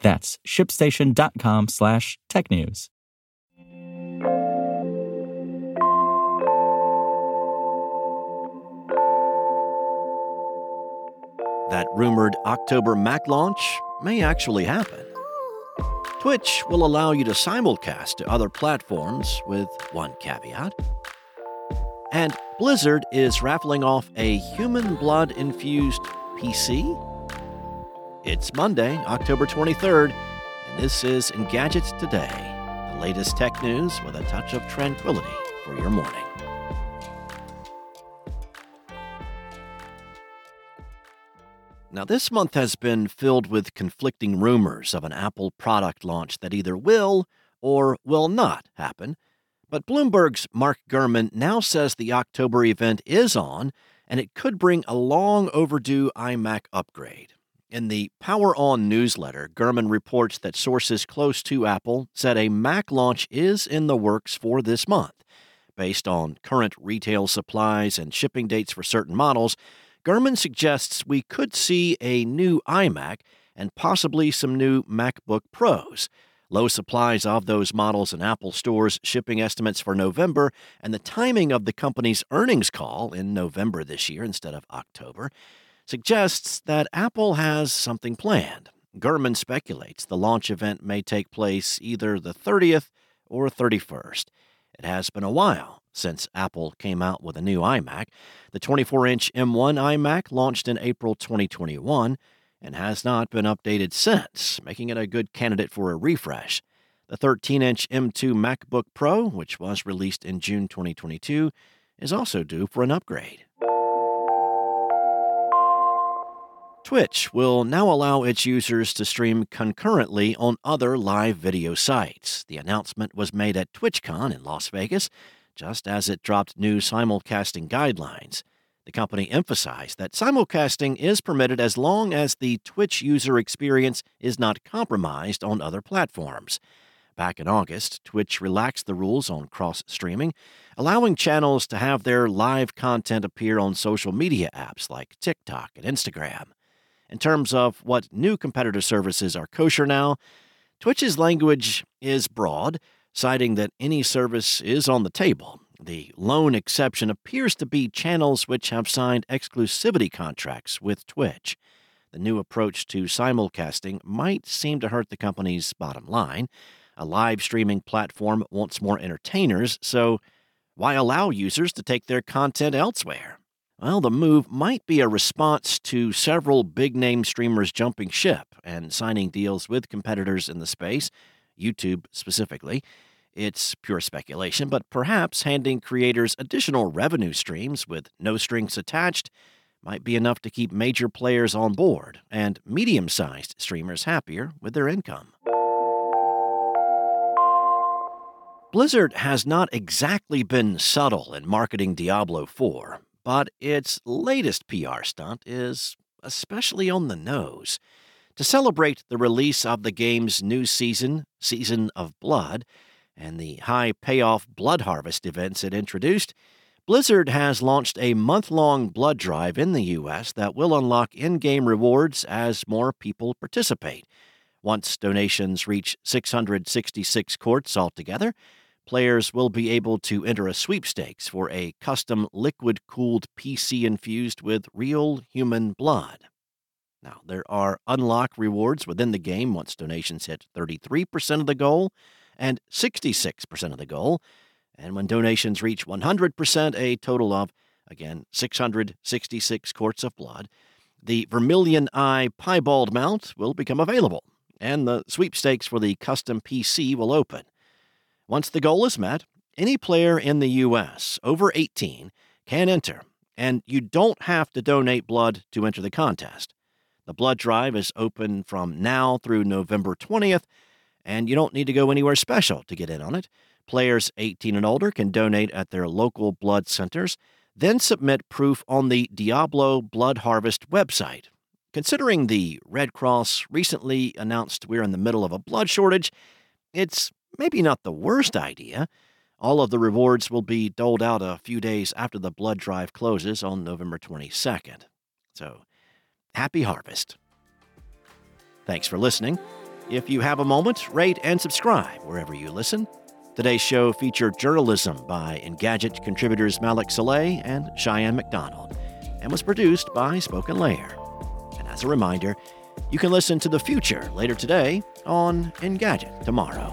That's shipstation.com slash technews. That rumored October Mac launch may actually happen. Twitch will allow you to simulcast to other platforms with one caveat. And Blizzard is raffling off a human blood infused PC. It's Monday, October 23rd, and this is Engadgets Today, the latest tech news with a touch of tranquility for your morning. Now, this month has been filled with conflicting rumors of an Apple product launch that either will or will not happen. But Bloomberg's Mark Gurman now says the October event is on, and it could bring a long overdue iMac upgrade. In the Power On newsletter, Gurman reports that sources close to Apple said a Mac launch is in the works for this month. Based on current retail supplies and shipping dates for certain models, Gurman suggests we could see a new iMac and possibly some new MacBook Pros. Low supplies of those models in Apple stores, shipping estimates for November, and the timing of the company's earnings call in November this year instead of October suggests that Apple has something planned. Gurman speculates the launch event may take place either the 30th or 31st. It has been a while since Apple came out with a new iMac. The 24 inch M1 iMac launched in April 2021 and has not been updated since, making it a good candidate for a refresh. The 13 inch M2 MacBook Pro, which was released in June 2022, is also due for an upgrade. Twitch will now allow its users to stream concurrently on other live video sites. The announcement was made at TwitchCon in Las Vegas, just as it dropped new simulcasting guidelines. The company emphasized that simulcasting is permitted as long as the Twitch user experience is not compromised on other platforms. Back in August, Twitch relaxed the rules on cross streaming, allowing channels to have their live content appear on social media apps like TikTok and Instagram. In terms of what new competitor services are kosher now, Twitch's language is broad, citing that any service is on the table. The lone exception appears to be channels which have signed exclusivity contracts with Twitch. The new approach to simulcasting might seem to hurt the company's bottom line. A live streaming platform wants more entertainers, so why allow users to take their content elsewhere? Well, the move might be a response to several big name streamers jumping ship and signing deals with competitors in the space, YouTube specifically. It's pure speculation, but perhaps handing creators additional revenue streams with no strings attached might be enough to keep major players on board and medium sized streamers happier with their income. Blizzard has not exactly been subtle in marketing Diablo 4, but its latest PR stunt is especially on the nose. To celebrate the release of the game's new season, Season of Blood, and the high payoff Blood Harvest events it introduced, Blizzard has launched a month long blood drive in the U.S. that will unlock in game rewards as more people participate. Once donations reach 666 quarts altogether, players will be able to enter a sweepstakes for a custom liquid cooled PC infused with real human blood. Now, there are unlock rewards within the game once donations hit 33% of the goal and 66% of the goal. And when donations reach 100%, a total of, again, 666 quarts of blood, the Vermilion Eye Piebald mount will become available, and the sweepstakes for the custom PC will open. Once the goal is met, any player in the U.S. over 18 can enter, And you don't have to donate blood to enter the contest. The blood drive is open from now through November 20th, and you don't need to go anywhere special to get in on it. Players 18 and older can donate at their local blood centers, then submit proof on the Diablo Blood Harvest website. Considering the Red Cross recently announced we're in the middle of a blood shortage, it's maybe not the worst idea. All of the rewards will be doled out a few days after the blood drive closes on November 22nd. So, happy harvest. Thanks for listening. If you have a moment, rate and subscribe wherever you listen. Today's show featured journalism by Engadget contributors Malak Saleh and Cheyenne MacDonald and was produced by SpokenLayer. And as a reminder, you can listen to the future later today on Engadget tomorrow.